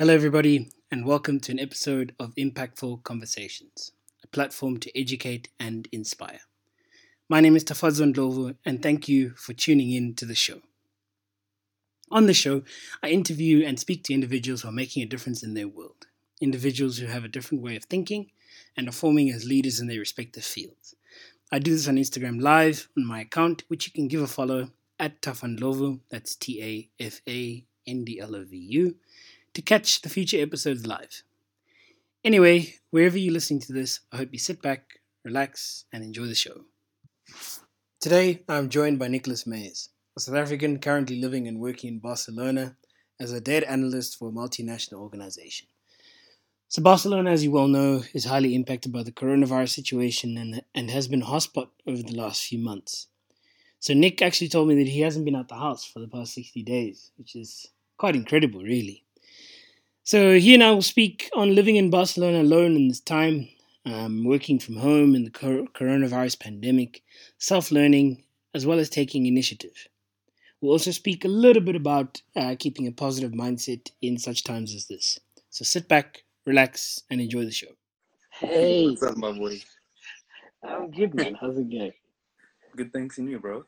Hello, everybody, and welcome to an episode of Impactful Conversations, a platform to educate and inspire. My name is Tafadzwa Ndlovu, and thank you for tuning in to the show. On the show, I interview and speak to individuals who are making a difference in their world, individuals who have a different way of thinking and are forming as leaders in their respective fields. I do this on Instagram Live on my account, which you can give a follow at Tafandlovu, that's T A F A N D L O V U to catch the future episodes live. Anyway, wherever you're listening to this, I hope you sit back, relax, and enjoy the show. Today, I'm joined by Nikolas Mayers, a South African currently living and working in Barcelona as a data analyst for a multinational organization. So, Barcelona, as you well know, is highly impacted by the coronavirus situation and, and has been hotspot over the last few months. So, Nick actually told me that he hasn't been out the house for the past 60 days, which is quite incredible, really. So he and I will speak on living in Barcelona alone in this time, um, working from home in the coronavirus pandemic, self learning, as well as taking initiative. We'll also speak a little bit about uh, keeping a positive mindset in such times as this. So sit back, relax, and enjoy the show. Hey, What's up, my boy? I'm good, man. How's it going? Good thanks in you, bro.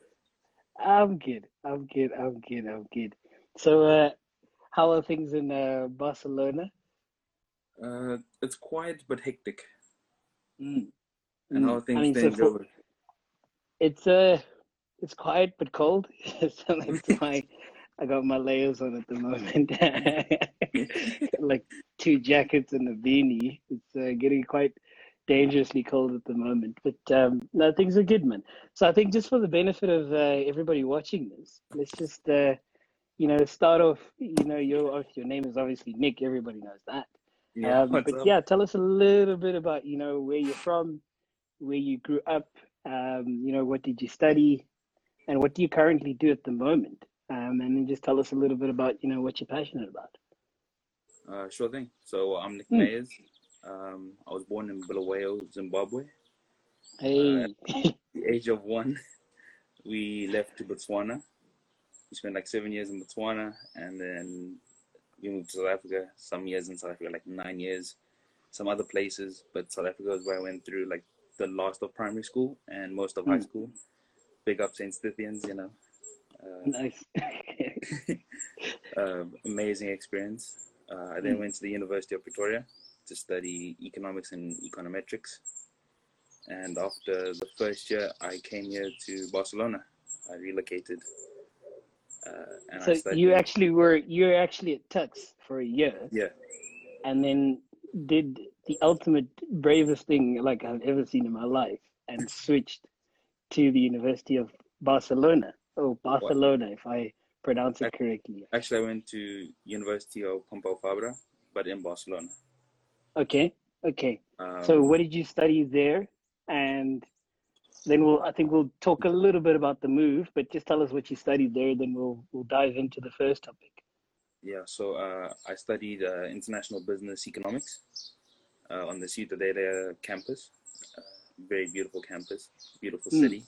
I'm good. I'm good. I'm good. I'm good. So, uh, how are things in uh, Barcelona? Uh, it's quiet but hectic. Mm. And how are Mm. I things mean, so staying for, over? it's uh, it's quiet but cold. so that's why I got my layers on at the moment. like two jackets and a beanie. It's uh, getting quite dangerously cold at the moment. But um, no, things are good, man. So I think just for the benefit of uh, everybody watching this, let's just uh, you know start off. You know, your your name is obviously Nick. Everybody knows that. Yeah, Um, but up? yeah, tell us a little bit about you know where you're from, where you grew up. Um, you know, what did you study, and what do you currently do at the moment? Um, and then just tell us a little bit about you know what you're passionate about. Uh, sure thing. So I'm Nick Hmm. Mayers. Um, I was born in Bulawayo, Zimbabwe. Uh, Hey, at the age of one, we left to Botswana. We spent like seven years in Botswana, and then we moved to South Africa. Some years in South Africa, like nine years. Some other places, but South Africa is where I went through like the last of primary school and most of high Hmm. school. Big up Saint Stithians, you know. Uh, nice. uh, amazing experience. Uh, I then went to the University of Pretoria to study economics and econometrics. And after the first year, I came here to Barcelona. I relocated uh, So you actually were you were actually at Tuks for a year, Yeah, and then did the ultimate bravest thing like I've ever seen in my life, and switched to the University of Barcelona. Oh, what? Barcelona, if I pronounce it Ac- correctly. Actually, I went to University of Pompeu Fabra, but in Barcelona. Okay, okay. So Um, what did you study there? And then we'll I think we'll talk a little bit about the move, but just tell us what you studied there, then we'll we'll dive into the first topic. yeah, so uh, I studied uh, international business economics uh, on the Ciutadella campus. Uh, very beautiful campus, beautiful Mm, city.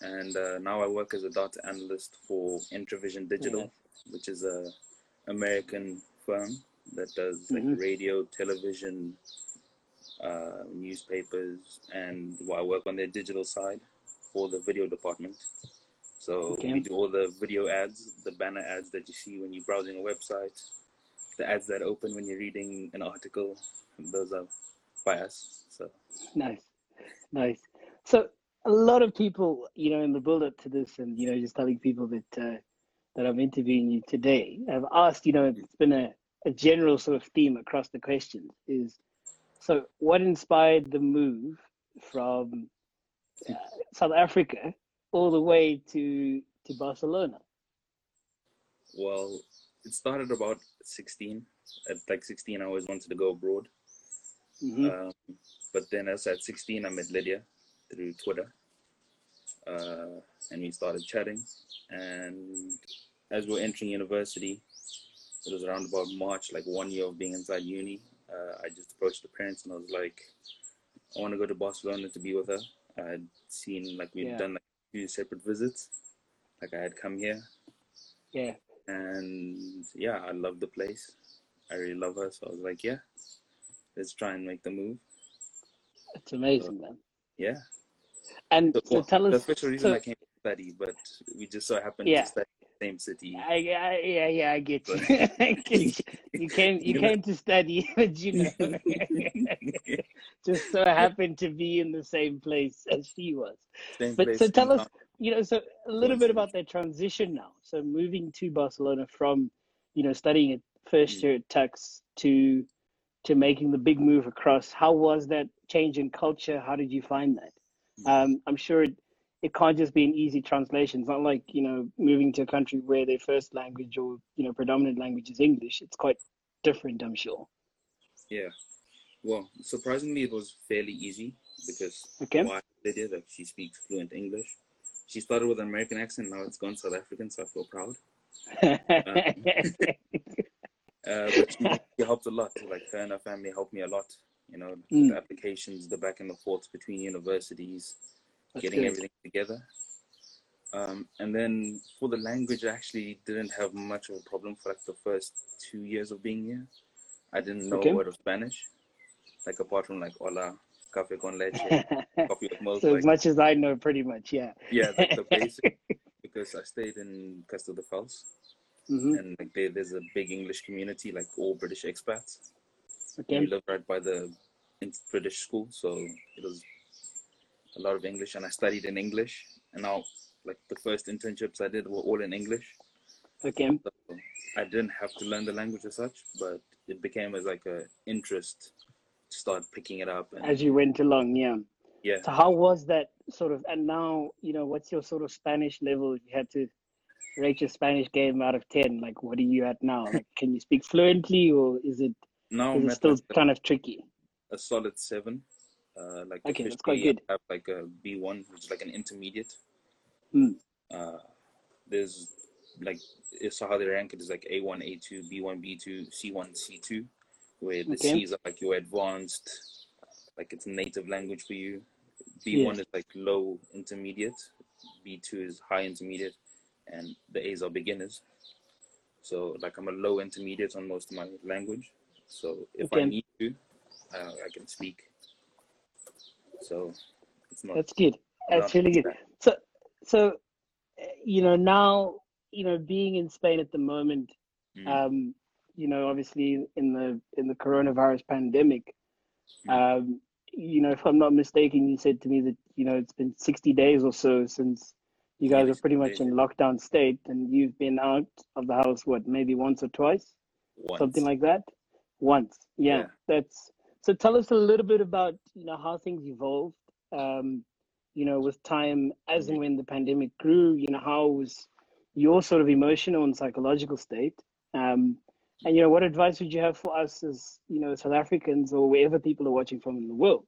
and uh, now I work as a data analyst for Entravision Digital, yeah. which is a American firm that does like hmm radio, television, uh, newspapers, and well, I work on their digital side for the video department. So we Okay. do all the video ads, the banner ads that you see when you're browsing a website, the ads that open when you're reading an article. Those are by us. So Nice, nice. So a lot of people, you know, in the build up to this, and you know, just telling people that uh, that I'm interviewing you today, have asked, you know, it's been a, a general sort of theme across the questions is so what inspired the move from uh, South Africa all the way to to Barcelona? well, it started about 16. At like 16, I always wanted to go abroad. hmm Um, but then as at 16, I met Lydia through Twitter, uh, and we started chatting. And as we we're entering university, it was around about March, like one year of being inside uni. Uh, I just approached the parents and I was like, I want to go to Barcelona to be with her. I had seen like we'd Yeah, done like few separate visits. Like I had come here, yeah. and yeah, I love the place. I really love her. So I was like, yeah, let's try and make the move. It's amazing, man. Yeah. And So, so well, tell the us. official reason so- I came to study, but we just so happened Yeah. to study the same city. I, I, yeah, yeah, I get you. I get you. You came, you You know- came to study, but you know, just so happened to be in the same place as she was. Same But so tell us, you know, so a little bit about that transition now. So moving to Barcelona from, you know, studying at first Mm. year at Tuks to to making the big move across. How was that change in culture? How did you find that? Mm. Um, I'm sure it, it can't just be an easy translation. It's not like, you know, moving to a country where their first language or, you know, predominant language is English. It's quite different, I'm sure. Yeah. Well, surprisingly, it was fairly easy because Okay. why Lydia, like she speaks fluent English. She started with an American accent, now it's gone South African, so I feel proud. Uh, but she, she helped a lot. Like her and her family helped me a lot. You know, Mm. the applications, the back and the forth between universities, That's getting good. everything together. Um, and then for the language, I actually didn't have much of a problem for like the first two years of being here. I didn't know Okay. a word of Spanish, like apart from like hola, café con leche, coffee with milk. so like, as much as I know, pretty much, yeah. yeah, like the basic. Because I stayed in Castelldefels, hmm and like there, there's a big English community, like all British expats. Okay. We live right by the British school, so it was a lot of English, and I studied in English. And now, like the first internships I did were all in English, Okay. so I didn't have to learn the language as such, but it became as like a interest to start picking it up. And As you went along, yeah. yeah, So how was that sort of? And now, you know, what's your sort of Spanish level? You had to rate your Spanish game out of ten, like what are you at now? Like, can you speak fluently, or is it now is it still kind of tricky? a solid seven. Uh, like Okay, that's quite good. I have like a B one, which is like an intermediate. Hmm. Uh, there's like it's how they rank it is like A one, A two, B one, B two, C one, C two, where the Okay. C's are like your advanced, like it's native language for you. B one is like low intermediate, B two is high intermediate, and the A's are beginners. So like I'm a low intermediate on most of my language. So if I need to, uh, I can speak. So it's not. That's good. That's really good. bad. So, so uh, you know, now you know, being in Spain at the moment, Mm. um, you know, obviously in the in the coronavirus pandemic, um, you know, if I'm not mistaken, you said to me that you know it's been 60 days or so since you guys Yeah, are pretty much days, in lockdown state, and you've been out of the house what maybe once or twice, Once. something like that. Once, yeah, Yeah. That's so. Tell us a little bit about you know how things evolved. Um, you know, with time as and when the pandemic grew, you know, how was your sort of emotional and psychological state? Um, and you know, what advice would you have for us as you know South Africans or wherever people are watching from in the world?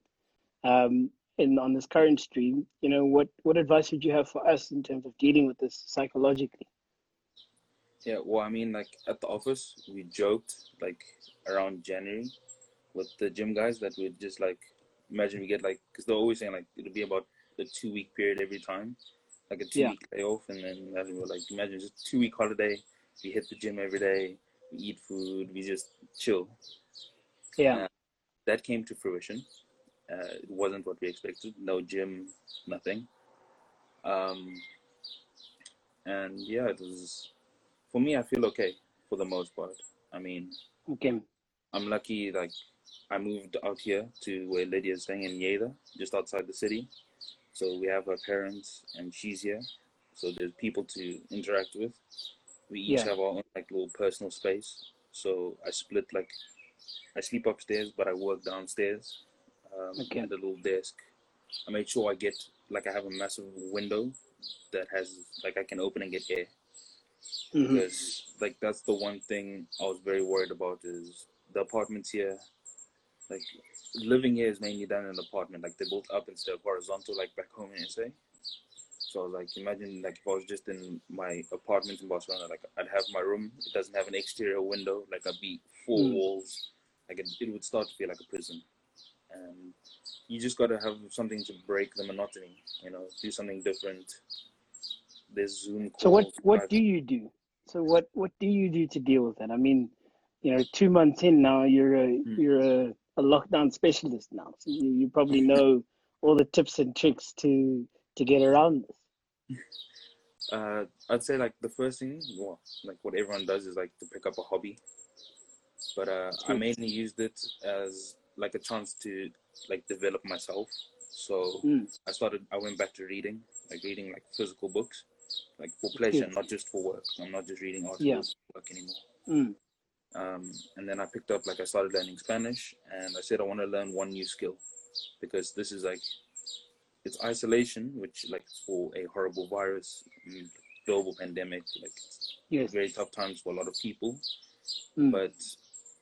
Um, in on this current stream, you know, what what advice would you have for us in terms of dealing with this psychologically? Yeah, well, I mean, like at the office, we joked like around January with the gym guys that we'd just like imagine we get like because they're always saying like it'll be about a two week period every time, like a two Yeah. week layoff, and then imagine we're like imagine just two week holiday. We hit the gym every day, we eat food, we just chill. Yeah, That came to fruition. Uh, it wasn't what we expected. No gym, nothing. Um, and yeah, it was for me. I feel okay for the most part. I mean, okay, I'm lucky. Like, I moved out here to where Lydia is staying in Yeda, just outside the city. So we have her parents, and she's here. So there's people to interact with. We each Yeah. have our own like little personal space. So I split like, I sleep upstairs, but I work downstairs. Um, Okay. At a little desk. I made sure I get like I have a massive window that has like I can open and get air Mhm. because like that's the one thing I was very worried about is the apartments here. Like living here is mainly done in an apartment. Like they're built up instead of horizontal, like back home in SA. So like imagine like if I was just in my apartment in Barcelona, like I'd have my room. It doesn't have an exterior window. Like I'd be four Mm. walls. Like it, it would start to feel like a prison. And you just gotta have something to break the monotony. You know, do something different. There's Zoom calls. So what what I've- do you do? So what what do you do to deal with that? I mean, you know, two months in now, you're a Mm. you're a, a lockdown specialist now. So you, you probably know all the tips and tricks to to get around this. Uh, I'd say like the first thing, well, like what everyone does is like to pick up a hobby. But uh, I mainly used it as like a chance to like develop myself. So Mm. I started. I went back to reading, like reading like physical books, like for pleasure, not just for work. I'm not just reading articles Yeah. for work anymore. Mm. Um, and then I picked up like I started learning Spanish, and I said I want to learn one new skill because this is like it's isolation, which like for a horrible virus, global pandemic, like Yes. very tough times for a lot of people. Mm. But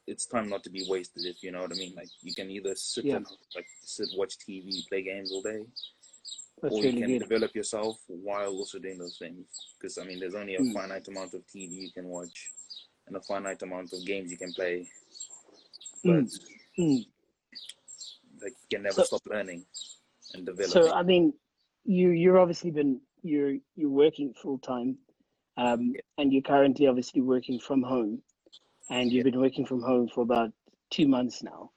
it's time not to be wasted, if you know what I mean. Like you can either sit Yeah. and like sit, watch TV, play games all day, That's or you really can good. develop yourself while also doing those things. Because I mean, there's only a Mm. finite amount of TV you can watch, and a finite amount of games you can play. Mm. But Mm. like you can never So- stop learning and developing. So I mean, you you're obviously been you're you're working full time, um, Yeah. and you're currently obviously working from home, and you've been working from home for about two months now.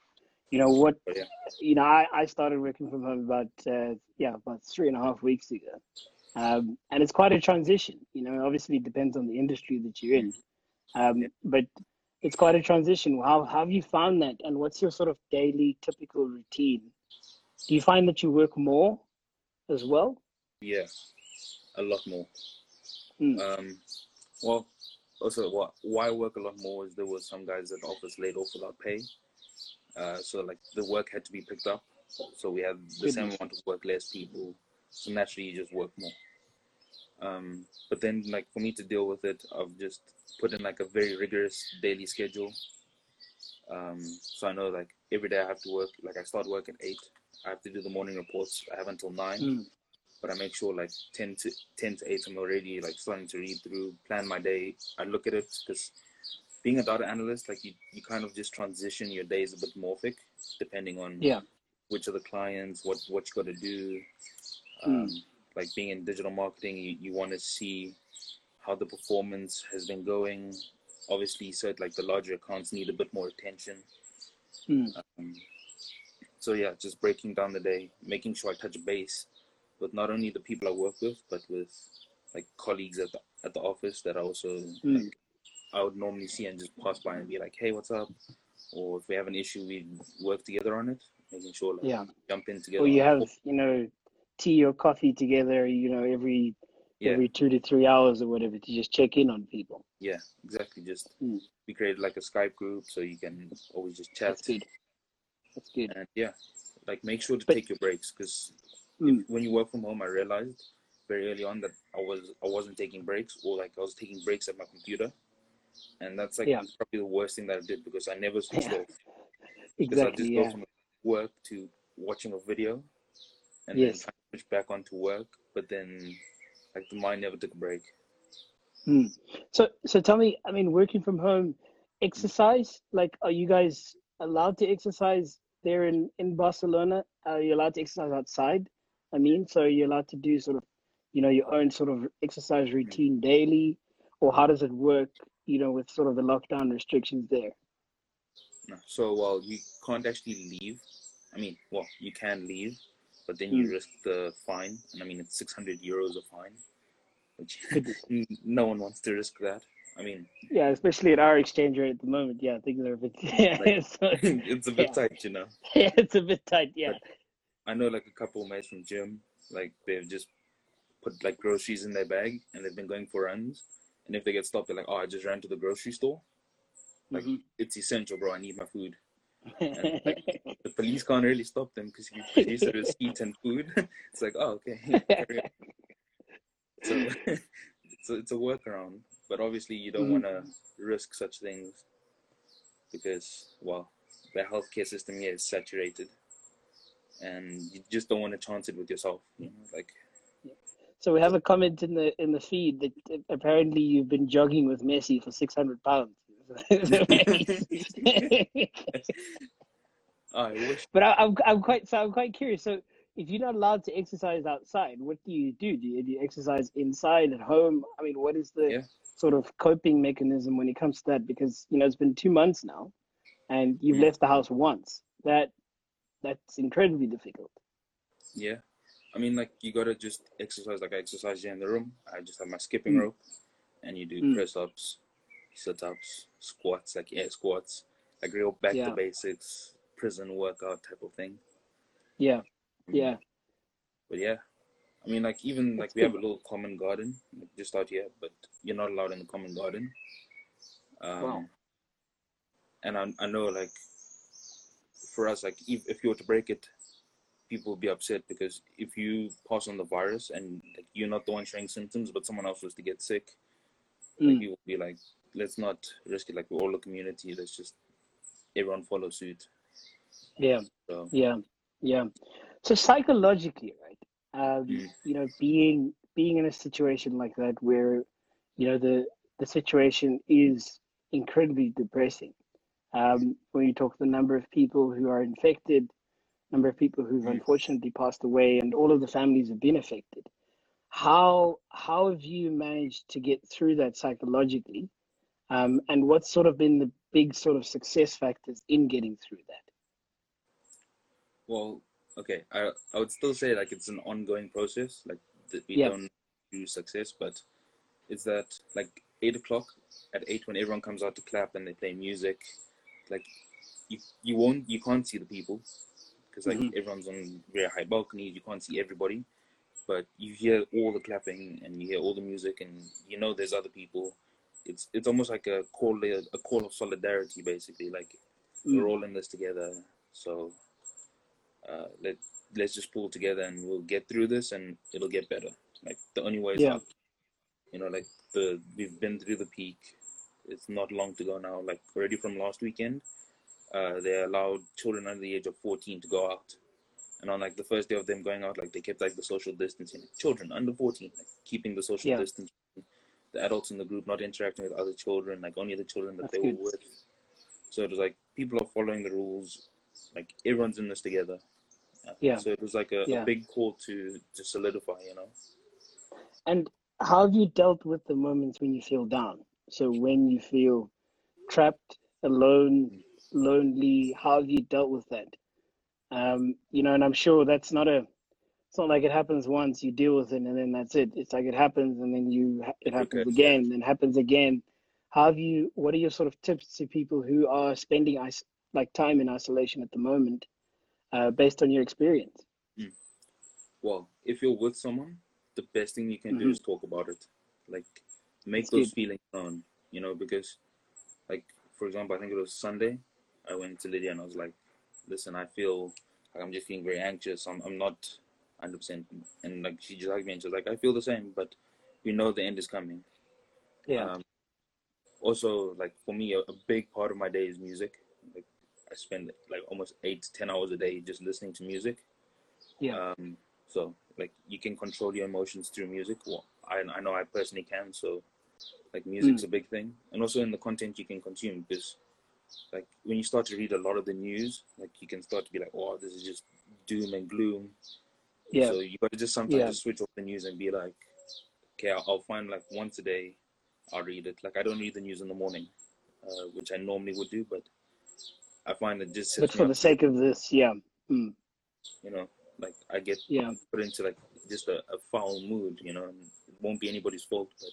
You know what? But yeah. You know, I, I started working from home about uh, yeah about three and a half weeks ago, um, and it's quite a transition. You know, obviously it depends on the industry that you're in, um, but it's quite a transition. How, how have you found that, and what's your sort of daily typical routine? Do you find that you work more as well? Yeah, a lot more. Mm. Um, well, also what why I work a lot more is there were some guys at the office laid off without pay. Uh, so like the work had to be picked up. So we had the same amount of work, less people. So naturally you just work more. Um, but then like for me to deal with it, I've just put in like a very rigorous daily schedule. Um, so I know like every day I have to work. Like I start work at eight. I have to do the morning reports. I have until nine Mm. but I make sure like 10 to 10 to 8 I'm already like starting to read through, plan my day. I look at it because being a data analyst, like you, you kind of just transition your days a bit morphic depending on Yeah. which are the clients, what what you got to do. Mm. Like being in digital marketing, you, you want to see how the performance has been going. Obviously, so like the larger accounts need a bit more attention. Mm. Um, so yeah, just breaking down the day, making sure I touch base with not only the people I work with, but with like colleagues at the at the office that I also Mm. like, I would normally see and just pass by and be like, hey, what's up? Or if we have an issue, we work together on it, making sure like Yeah. jump in together. Or you have, you know, tea or coffee together, you know, every yeah, every two to three hours or whatever to just check in on people. yeah, exactly. Just Mm. we created like a Skype group so you can always just chat. That's good. That's good. And yeah, like make sure to But- take your breaks because Mm. when you work from home, I realized very early on that I was I wasn't taking breaks or like I was taking breaks at my computer, and that's like Yeah. probably the worst thing that I did because I never switched Yeah. off. Because I Exactly. just Yeah. go from work to watching a video, and Yes. then switch back onto work, but then like the mind never took a break. Mm. So, so tell me, I mean, working from home, exercise, like, are you guys allowed to exercise there in, in Barcelona? Are you allowed to exercise outside? I mean, so you're you allowed to do sort of, you know, your own sort of exercise routine daily? Or how does it work, you know, with sort of the lockdown restrictions there? No. So while you can't actually leave, I mean, well, you can leave, but then you Mm. risk the fine, and I mean it's 600 euros a fine, which no one wants to risk that. I mean, Yeah, especially at our exchange rate at the moment. Yeah, things are a bit, Like- so, it's a bit Yeah. tight, you know. yeah, it's a bit tight. Yeah. I know like a couple of mates from gym, like they've just put like groceries in their bag and they've been going for runs. And if they get stopped, they're like, "Oh, I just ran to the grocery store. Like Mhm. it's essential, bro. I need my food." Like, The police can't really stop them because you produce a receipt and food, it's like, "Oh, okay." so, so it's a workaround, but obviously you don't Mhm. want to risk such things because, well, the healthcare system here is saturated, and you just don't want to chance it with yourself. You know, like So we have a comment in the in the feed that apparently you've been jogging with Messi for six hundred pounds. I wish. but I, I'm I'm quite so I'm quite curious. So if you're not allowed to exercise outside, what do you do? Do you, do you exercise inside at home? I mean, what is the Yeah. sort of coping mechanism when it comes to that? Because you know it's been two months now, and you've Mm. left the house once. That that's incredibly difficult. Yeah. I mean, like, you gotta just exercise like I exercise here in the room. I just have my skipping Mm. rope, and you do Mm. press ups, sit ups, squats, like air squats, like real back Yeah. to basics, prison workout type of thing. Yeah, Mm. yeah, But yeah, I mean, like, even like we have a little common garden just out here, but you're not allowed in the common garden. Um, Wow. And I, I know, like, for us, like, if, if you were to break it, people would be upset because if you pass on the virus and like, you're not the one showing symptoms, but someone else was to get sick, like, Mm. you would be like, let's not risk it. Like, we're all a community. Let's just everyone follow suit. yeah, So, yeah, yeah. So psychologically, right? Um, Mm. You know, being being in a situation like that where, you know, the the situation is incredibly depressing. Um, when you talk the number of people who are infected, number of people who've Mm. unfortunately passed away, and all of the families have been affected. How how have you managed to get through that psychologically? Um, and what's sort of been the big sort of success factors in getting through that? well, okay, I I would still say like it's an ongoing process. Like that we Yeah. don't do success, but it's that like eight o'clock at eight when everyone comes out to clap and they play music, like you you won't you can't see the people because like Mhm. everyone's on very high balconies. You can't see everybody, but you hear all the clapping and you hear all the music and you know there's other people. It's it's almost like a call a call of solidarity basically. Like we're Mm. all in this together. So uh, let let's just pull together and we'll get through this and it'll get better. Like the only way is Yeah. up. You know, like the we've been through the peak. It's not long to go now. Like already from last weekend, uh, they allowed children under the age of 14 to go out. And on like the first day of them going out, like they kept like the social distancing. Children under 14, like keeping the social Yeah. distance. The adults in the group not interacting with other children, like only the children that That's they good. were with. So it was like people are following the rules. Like everyone's in this together. Uh, Yeah. So it was like a, Yeah. a big call to to solidify, you know. And how have you dealt with the moments when you feel down? So when you feel trapped, alone, lonely, how have you dealt with that? Um, you know, and I'm sure that's not a. It's not like it happens once, you deal with it, and then that's it. It's like it happens, and then you it happens Okay, again, then happens again. How have you? What are your sort of tips to people who are spending is- like time in isolation at the moment, uh, based on your experience? Well, if you're with someone, the best thing you can do Mhm. is talk about it. Like make That's those good. feelings known, you know, because like for example, I think it was Sunday, I went to Lydia and I was like, Listen, I feel like I'm just feeling very anxious. I'm I'm not hundred percent and like she just hugged me and she was like, I feel the same, but we know the end is coming. Yeah, Um, also, like for me, a, a big part of my day is music. Like I spend like almost eight to ten hours a day just listening to music. yeah, Um, so like you can control your emotions through music. Well, I I know I personally can. So like music's a big thing, and also in the content you can consume because like when you start to read a lot of the news, like you can start to be like, oh, this is just doom and gloom. yeah, So you got to just sometimes Yeah. just switch off the news and be like, okay, I'll, I'll find like once a day, I'll read it. Like I don't read the news in the morning, uh, which I normally would do, but I find it just but for the sake of this, yeah, mm, You know, like I get yeah, put into like just a, a foul mood, you know, and it won't be anybody's fault, but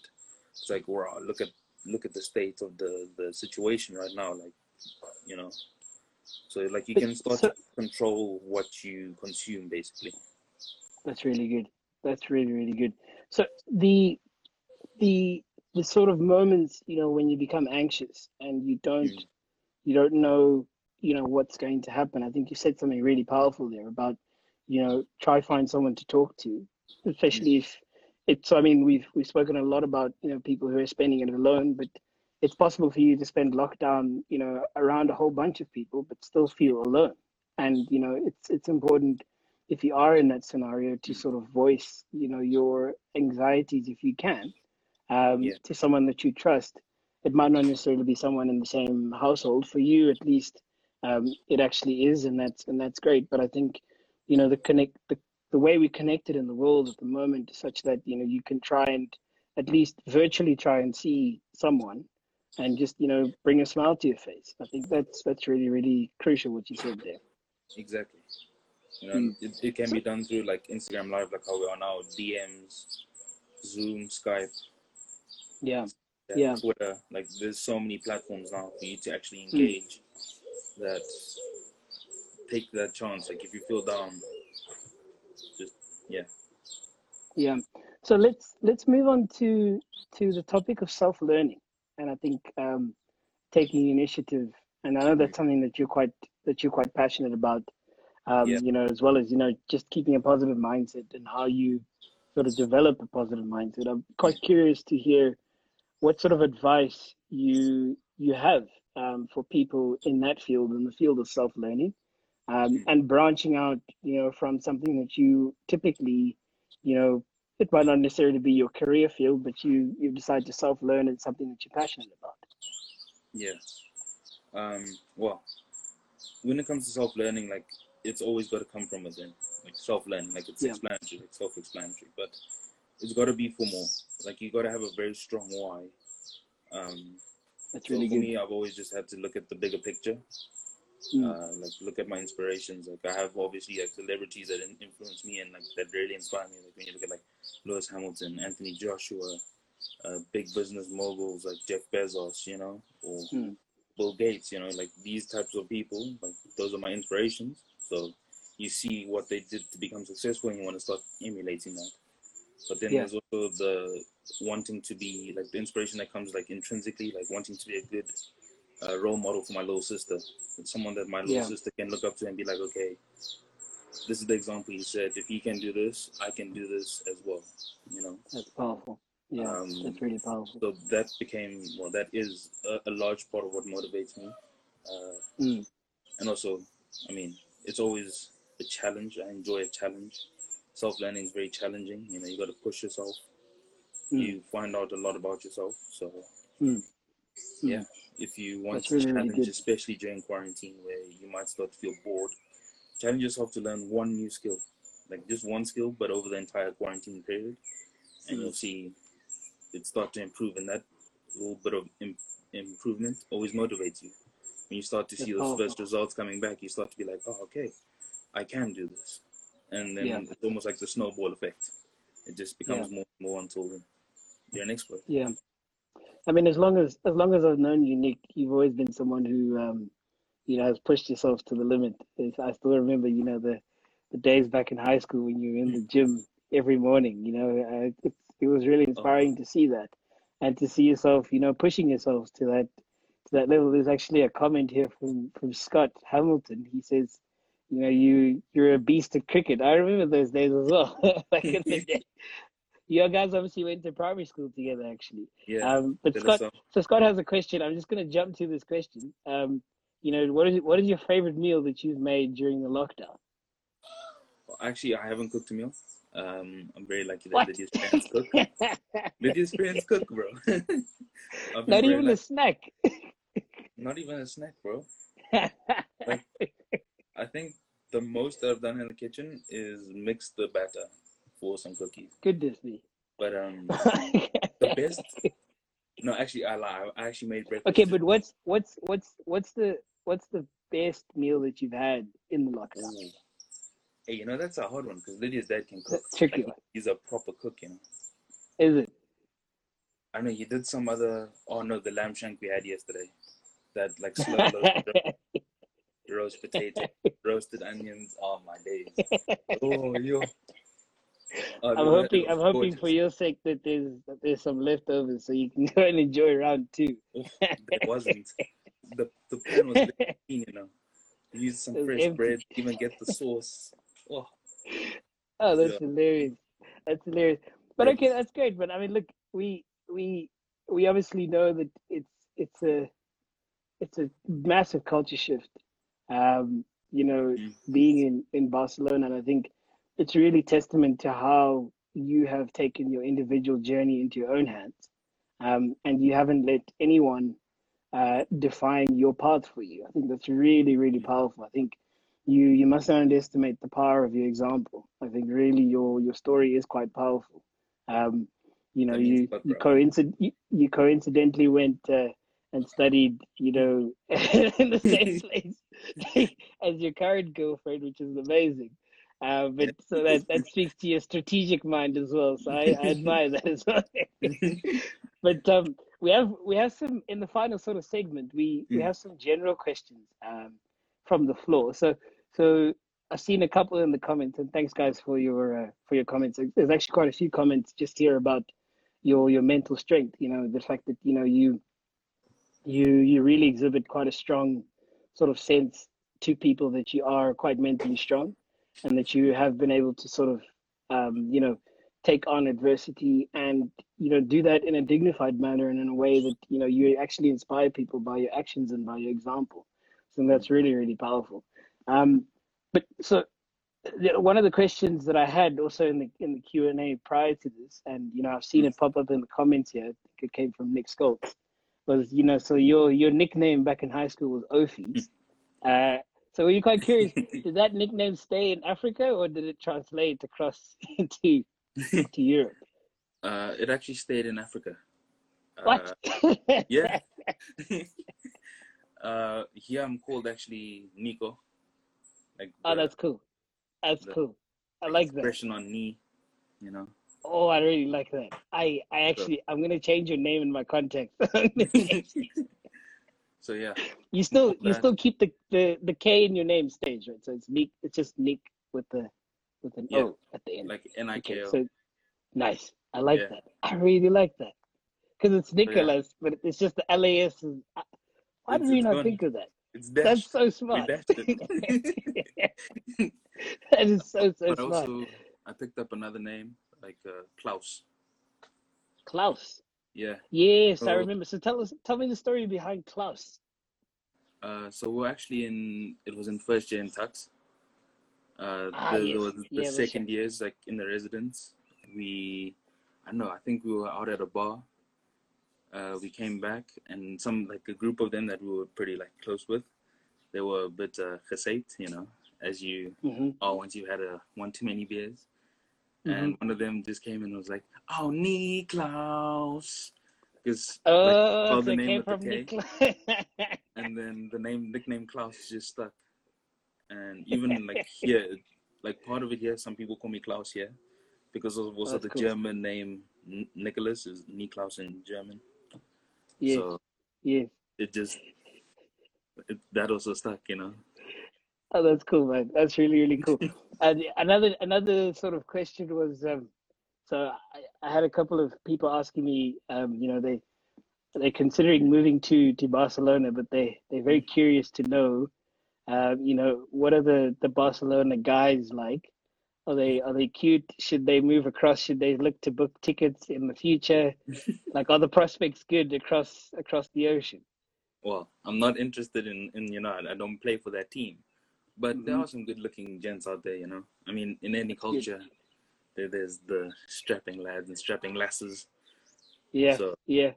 it's like wow, look at look at the state of the the situation right now, like you know. So like you But can start so- to control what you consume, basically. That's really good. That's really really good. So the the the sort of moments you know when you become anxious and you don't Mm. you don't know you know what's going to happen. I think you said something really powerful there about you know try find someone to talk to, especially if it's. I mean we've we've spoken a lot about you know people who are spending it alone, but it's possible for you to spend lockdown you know around a whole bunch of people but still feel alone. And you know it's it's important if you are in that scenario to sort of voice you know your anxieties if you can um, Yeah. to someone that you trust it might not necessarily be someone in the same household for you at least um, it actually is and that's and that's great but i think you know the connect the, the way we connected in the world at the moment is such that you know you can try and at least virtually try and see someone and just you know bring a smile to your face. I think that's that's really really crucial what you said there. Exactly. You know, mm. it, it can be done through like Instagram Live, like how we are now, DMs, Zoom, Skype. Yeah. Yeah. Twitter. Like, there's so many platforms now for you to actually hmm. engage mm. that take that chance. Like, if you feel down, just, yeah. Yeah. So let's let's move on to to the topic of self learning, and I think um, taking initiative. And I know that's something that you're quite that you're quite passionate about. Um, yeah. You know, as well as you know, just keeping a positive mindset and how you sort of develop a positive mindset. I'm quite curious to hear what sort of advice you you have um, for people in that field, in the field of self learning, um, mm. and branching out, you know, from something that you typically, you know, it might not necessarily be your career field, but you you decide to self learn in something that you're passionate about. Yeah. Um, well, when it comes to self learning, like it's always got to come from within, like self learning, like it's yeah. explanatory, like self explanatory, but it's got to be for more. Like you got to have a very strong why. Um, That's really for good. me. I've always just had to look at the bigger picture. Mm. Uh, like look at my inspirations. Like I have obviously like celebrities that influence me and like that really inspire me. Like when you look at like Lewis Hamilton, Anthony Joshua, uh, big business moguls like Jeff Bezos, you know, or mm. Bill Gates, you know, like these types of people. Like those are my inspirations. So you see what they did to become successful, and you want to start emulating that. But then yeah. there's also the wanting to be like the inspiration that comes like intrinsically, like wanting to be a good uh, role model for my little sister. Someone that my little yeah. sister can look up to and be like, okay, this is the example he said. If he can do this, I can do this as well. You know, that's powerful. Yeah, um, that's really powerful. So that became well, that is a, a large part of what motivates me. Uh, mm. And also, I mean, it's always a challenge. I enjoy a challenge. Self learning is very challenging. You know, you got to push yourself. Mm. You find out a lot about yourself. So, mm. yeah, if you want That's to really, challenge, especially during quarantine where you might start to feel bored, challenge yourself to learn one new skill, like just one skill, but over the entire quarantine period, and you'll see it start to improve. And that little bit of Im- improvement always motivates you when you start to see those first results coming back, you start to be like, oh, okay, I can do this. And then yeah. it's almost like the snowball effect. It just becomes yeah. more and more until you're an expert. Yeah. I mean, as long as as long as I've known you, Nick, you've always been someone who, um, you know, has pushed yourself to the limit. I still remember, you know, the the days back in high school when you were in the gym every morning. You know, uh, it, it was really oh. inspiring oh. to see that, and to see yourself, you know, pushing yourself to that to that level. There's actually a comment here from from Scott Hamilton. He says, you know, you you're a beast of cricket. I remember those days as well. back in the day. You guys obviously went to primary school together, actually. Yeah. Um, but Scott, so. so Scott has a question. I'm just going to jump to this question. Um, you know, what is what is your favorite meal that you've made during the lockdown? Well, actually, I haven't cooked a meal. Um, I'm very lucky that what? Lydia's parents cook. Lydia's parents cook, bro. Not even lucky. a snack. Not even a snack, bro. like, I think the most that I've done in the kitchen is mix the batter for some cookies. Goodness me. But um, the best. No, actually, I lie. I actually made breakfast. Okay, but what's what's what's what's the what's the best meal that you've had in the lockdown? Hey, you know that's a hard one because Lydia's dad can cook. tricky like, He's a proper cook, you know. Is it? I know he did some other. Oh no, the lamb shank we had yesterday that like slow roast, roast potato, roasted onions. Oh my days! Oh yo. Oh, I'm hoping. I'm hoping gorgeous. for your sake that there's that there's some leftovers so you can go and enjoy round two. it wasn't. The the pan was clean, you know. Use some fresh empty. bread, even get the sauce. Oh, oh that's yeah. hilarious. That's hilarious. But okay, that's great. But I mean, look, we we we obviously know that it's it's a it's a massive culture shift. Um, you know, mm-hmm. being in, in Barcelona, and I think it's really testament to how you have taken your individual journey into your own hands. Um, and you haven't let anyone uh, define your path for you. I think that's really, really powerful. I think you you must underestimate the power of your example. I think really your your story is quite powerful. Um, you know you you, coincid- you, you coincidentally went uh, and studied you know in the same place as your current girlfriend which is amazing uh, but so that that speaks to your strategic mind as well so i, I admire that as well but um we have we have some in the final sort of segment we we Mm. have some general questions um from the floor so so I've seen a couple in the comments, and thanks guys for your uh, for your comments. There's actually quite a few comments just here about your your mental strength. You know, the fact that you know you you you really exhibit quite a strong sort of sense to people that you are quite mentally strong, and that you have been able to sort of um, you know take on adversity and you know do that in a dignified manner and in a way that you know you actually inspire people by your actions and by your example. So that's really really powerful. Um, but so one of the questions that I had also in the in the Q and A prior to this, and you know I've seen it pop up in the comments here. I think it came from Nick Skoltz. Was you know so your your nickname back in high school was Ophies. Uh, so were you quite curious? did that nickname stay in Africa or did it translate across into to Europe? Uh, it actually stayed in Africa. What? Uh, yeah. uh, here I'm called actually Nico. Like oh, that's cool. That's cool. I like that. expression on knee, you know. Oh, I really like that. I I actually I'm gonna change your name in my contact. So yeah, You still you still keep the, the, the K in your name stage, right? So it's Nick. It's just Nick with the with an Yeah. O at the end. like N I okay, so nice. I like Yeah. that. I really like that because it's yeah. Nicholas, but it's just the LAS. Is, I- why did we not gone. think of that? It's That's so smart. that is so so but smart. also, I picked up another name like uh, Klaus. Klaus. Yeah. Yes, I remember. So tell us, tell me the story behind Klaus. Uh, so we're actually in. It was in first year in Tuks. Uh, Ah, the, yes. the, the Yeah, second years, like in the residence, we, I don't know. I think we were out at a bar. Uh, we came back, and some like a group of them that we were pretty like close with, they were a bit uh, gesate, you know, as you hmm are once you've had a one too many beers. Mhm. And one of them just came and was like, "Oh, Niklaus," because Oh, spell so the name came with the from K. Nick. and then the name nickname Klaus just stuck. And even like here, like part of it here, some people call me Klaus here because of also that's the cool. German name Nicholas is Niklaus in German. Yeah, So yes. it just it, that also stuck, you know. Oh, that's cool, man. That's really, really cool. and another another sort of question was, um, so I, I had a couple of people asking me, um, you know, they they're considering moving to to Barcelona, but they they're very curious to know, um, you know, what are the the Barcelona guys like? Are they are they cute? Should they move across? Should they look to book tickets in the future? like, are the prospects good across across the ocean? Well, I'm not interested in, in you know, I don't play for that team. But there Mhm. are some good looking gents out there, you know. I mean, in any culture, there, there's the strapping lads and strapping lasses. Yeah, So yeah.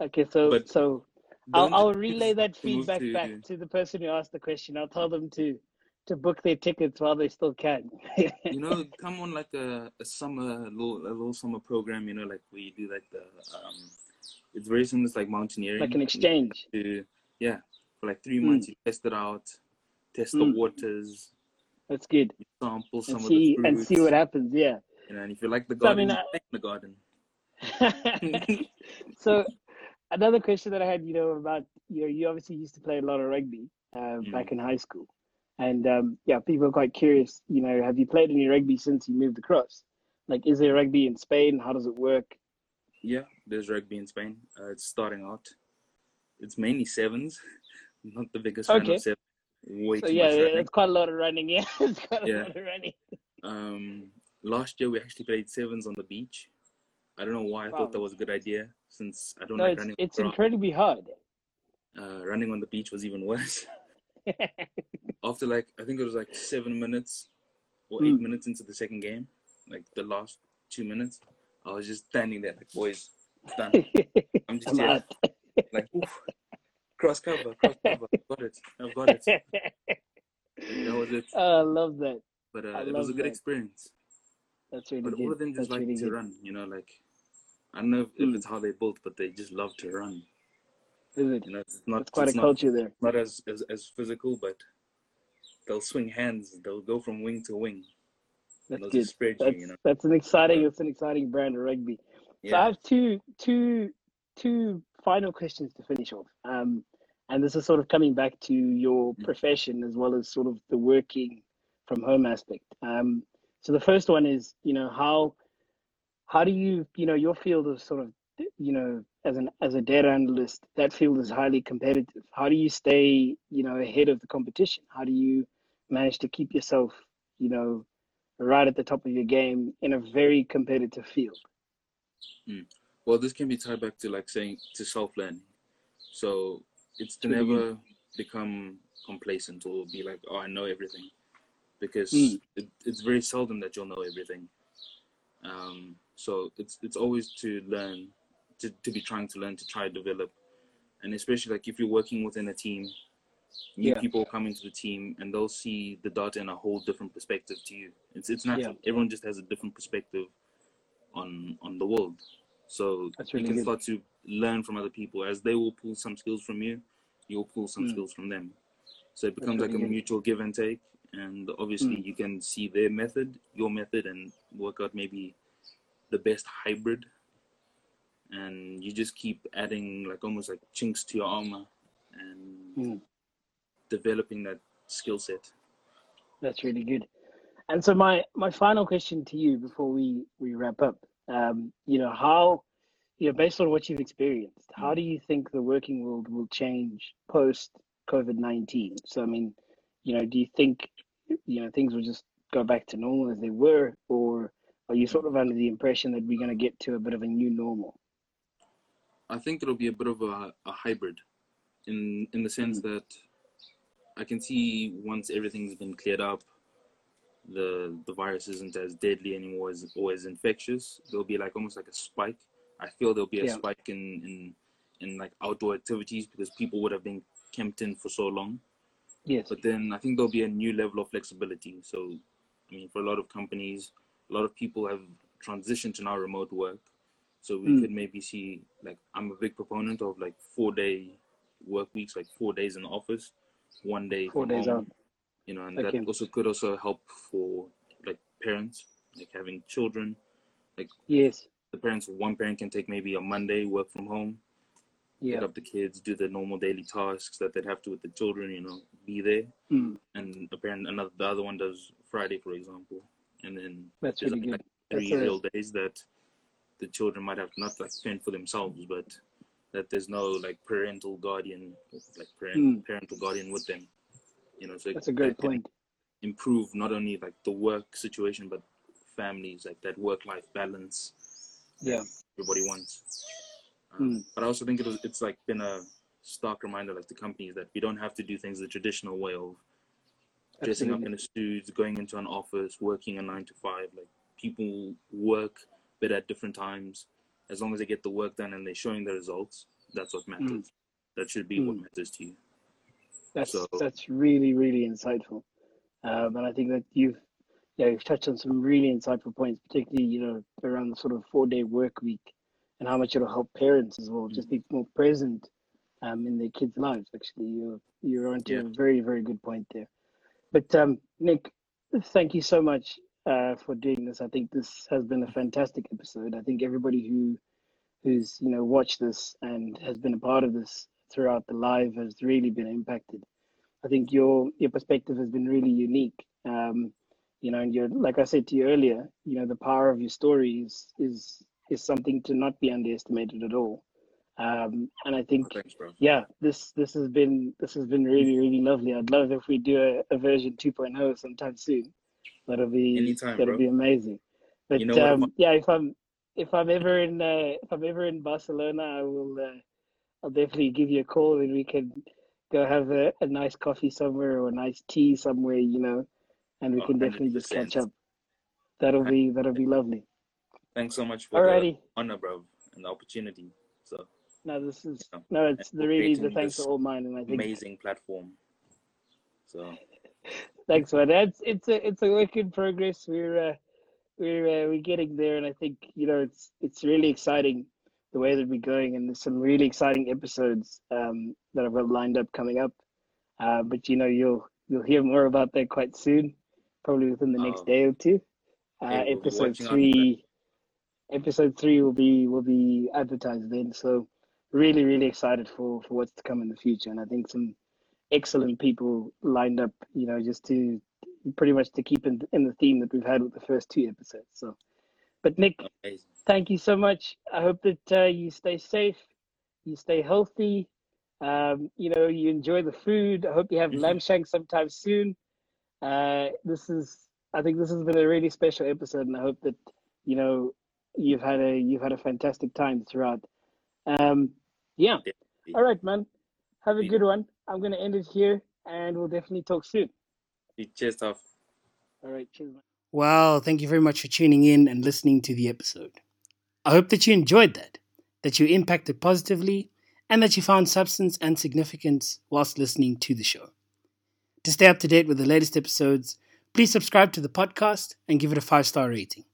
Okay, so so I'll I'll relay that feedback to- back to the person who asked the question. I'll tell them to to book their tickets while they still can. you know, come on like a, a summer, little, a little summer program, you know, like we do like the, um, it's very similar to like mountaineering. like an exchange. To, yeah, for like three Mm. months, you test it out, test the Mm. waters, That's good. sample some And of see the and see what happens. Yeah. You know, and if you like the So, I garden, mean, I- the garden. so another question that I had, you know, about you know, you obviously used to play a lot of rugby uh, Mm. back in high school, and um, yeah, people are quite curious. You know, have you played any rugby since you moved across? Like, is there rugby in Spain? How does it work? Yeah, there's rugby in Spain. Uh, it's starting out. It's mainly sevens. I'm not the biggest fan of sevens. Way So too yeah, much running. it's quite a lot of running. Yeah, it's quite a Yeah. lot of running. Um, last year we actually played sevens on the beach. I don't know why I Wow. thought that was a good idea since I don't No, like it's running. it's incredibly hard. Uh, running on the beach was even worse. After like I think it was like seven minutes or eight Mm. minutes into the second game, like the last two minutes, I was just standing there like, boys, done. I'm just here, like, oof, cross cover, cross cover, I've got it, I've got it. That was it. Oh, I love that. But uh, it was a good that. experience. That's really But good. all of them just That's like really to good. run, you know, like I don't know if, if Mm. it's how they're built, but they just love to run. Is it? You know, it's not It's quite a not, culture there. not as, as as physical, but they'll swing hands. They'll go from wing to wing. That's good. That's you. You know. that's an exciting it's an exciting brand of rugby. Yeah. So I have two two two final questions to finish off. Um, and this is sort of coming back to your Mm. profession as well as sort of the working from home aspect. Um, so the first one is, you know, how how do you, you know, your field is sort of, you know, as an as a data analyst, that field is highly competitive. How do you stay, you know, ahead of the competition? How do you manage to keep yourself, you know, right at the top of your game in a very competitive field? Well, this can be tied back to like saying to self learning. So it's to Really never become complacent or be like, oh, I know everything, because Mm. it, it's very seldom that you'll know everything. Um, so it's it's always to learn, to, to be trying to learn, to try to develop, and especially like if you're working within a team, new Yeah. people come into the team and they'll see the data in a whole different perspective to you. It's it's natural. Everyone just has a different perspective on on the world. So That's you can good. start to learn from other people as they will pull some skills from you, you'll pull some Mm. skills from them. So it becomes like a good. mutual give and take, and obviously Mm. you can see their method, your method, and work out maybe the best hybrid. And you just keep adding like almost like chinks to your armor and Mm. developing that skill set. That's really good. And so my my final question to you before we we wrap up, um, you know, how you know, based on what you've experienced, how mm. do you think the working world will change post COVID nineteen? So I mean, you know, do you think you know things will just go back to normal as they were, or are you sort of under the impression that we're going to get to a bit of a new normal? I think it'll be a bit of a, a hybrid in in the sense mm. that I can see once everything's been cleared up, the the virus isn't as deadly anymore as or as infectious. There'll be like almost like a spike. I feel there'll be a Yeah. spike in, in in like outdoor activities because people would have been camped in for so long. Yes. But then I think there'll be a new level of flexibility. So, I mean, for a lot of companies, a lot of people have transitioned to now remote work. So we Mm. could maybe see, like, I'm a big proponent of like four day work weeks, like four days in the office, one day Four from days home. out. You know, and Okay. that also could also help for like parents, like having children. Like yes. The parents, one parent can take maybe a Monday work from home, Yeah. up the kids, do the normal daily tasks that they'd have to with the children. You know, be there Mm. and apparently another the other one does Friday, for example, and then That's there's really like three That's real days that the children might have not like fend for themselves, but that there's no like parental guardian, like parent, Mm. parental guardian with them. You know, so That's a great point. Improve not only like the work situation, but families, like that work-life balance Yeah. everybody wants. Um, Mm. But I also think it was, it's like been a stark reminder, like to companies, that we don't have to do things the traditional way of dressing up in a suit, going into an office, working a nine to five. Like people work, but at different times. As long as they get the work done and they're showing the results, that's what matters. That should be what Mm. matters to you. That's So- that's really really insightful, um, and I think that you've yeah you've touched on some really insightful points, particularly you know around the sort of four day work week and how much it'll help parents as well, just be more present um, in their kids' lives. Actually, you're you're onto Yeah. a very very good point there. But um, Nik, thank you so much uh, for doing this. I think this has been a fantastic episode. I think everybody who who's you know watched this and has been a part of this throughout the live has really been impacted. I think your your perspective has been really unique. Um, you know, and you're like I said to you earlier, you know, the power of your story is is is something to not be underestimated at all. Um, and I think Thanks, yeah, this this has been this has been really really lovely. I'd love if we do a, a version 2.0 sometime soon. That'll be Anytime, that'll bro. be amazing. But You know um, yeah, if I'm if I'm ever in uh, if I'm ever in Barcelona, I will uh, I'll definitely give you a call and we can go have a, a nice coffee somewhere or a nice tea somewhere, you know, and we Oh, can definitely just catch up. That'll be that'll be lovely. Thanks so much for Alrighty. the honor, bro, and the opportunity. So No, this is Yeah. no, it's the really the thanks are all mine, and I think amazing platform. So Thanks, man. It's it's a it's a work in progress. We're uh, we're uh, we're getting there, and I think you know it's it's really exciting the way that we're going, and there's some really exciting episodes um, that I've got lined up coming up. Uh, but you know, you'll you'll hear more about that quite soon, probably within the next Oh. day or two. Uh, we'll episode watching out for three, episode three will be will be advertised then. So really, really excited for for what's to come in the future, and I think some excellent people lined up. You know, just to pretty much to keep in in the theme that we've had with the first two episodes. So, but Nik, Amazing. thank you so much. I hope that uh, you stay safe, you stay healthy. Um, you know, you enjoy the food. I hope you have Mhm. lamb shank sometime soon. Uh, this is, I think, this has been a really special episode, and I hope that you know you've had a you've had a fantastic time throughout. Um, yeah. Definitely. All right, man. Have a Yeah. good one. I'm gonna end it here, and we'll definitely talk soon. Cheers, Taf. All right, cheers, man. Well, thank you very much for tuning in and listening to the episode. I hope that you enjoyed that, that you impacted positively, and that you found substance and significance whilst listening to the show. To stay up to date with the latest episodes, please subscribe to the podcast and give it a five star rating.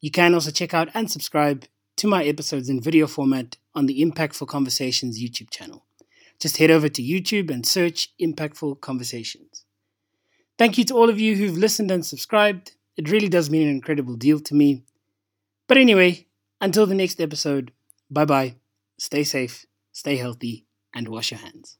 You can also check out and subscribe to my episodes in video format on the Impactful Conversations YouTube channel. Just head over to YouTube and search Impactful Conversations. Thank you to all of you who've listened and subscribed. It really does mean an incredible deal to me. But anyway, until the next episode, bye bye, stay safe, stay healthy, and wash your hands.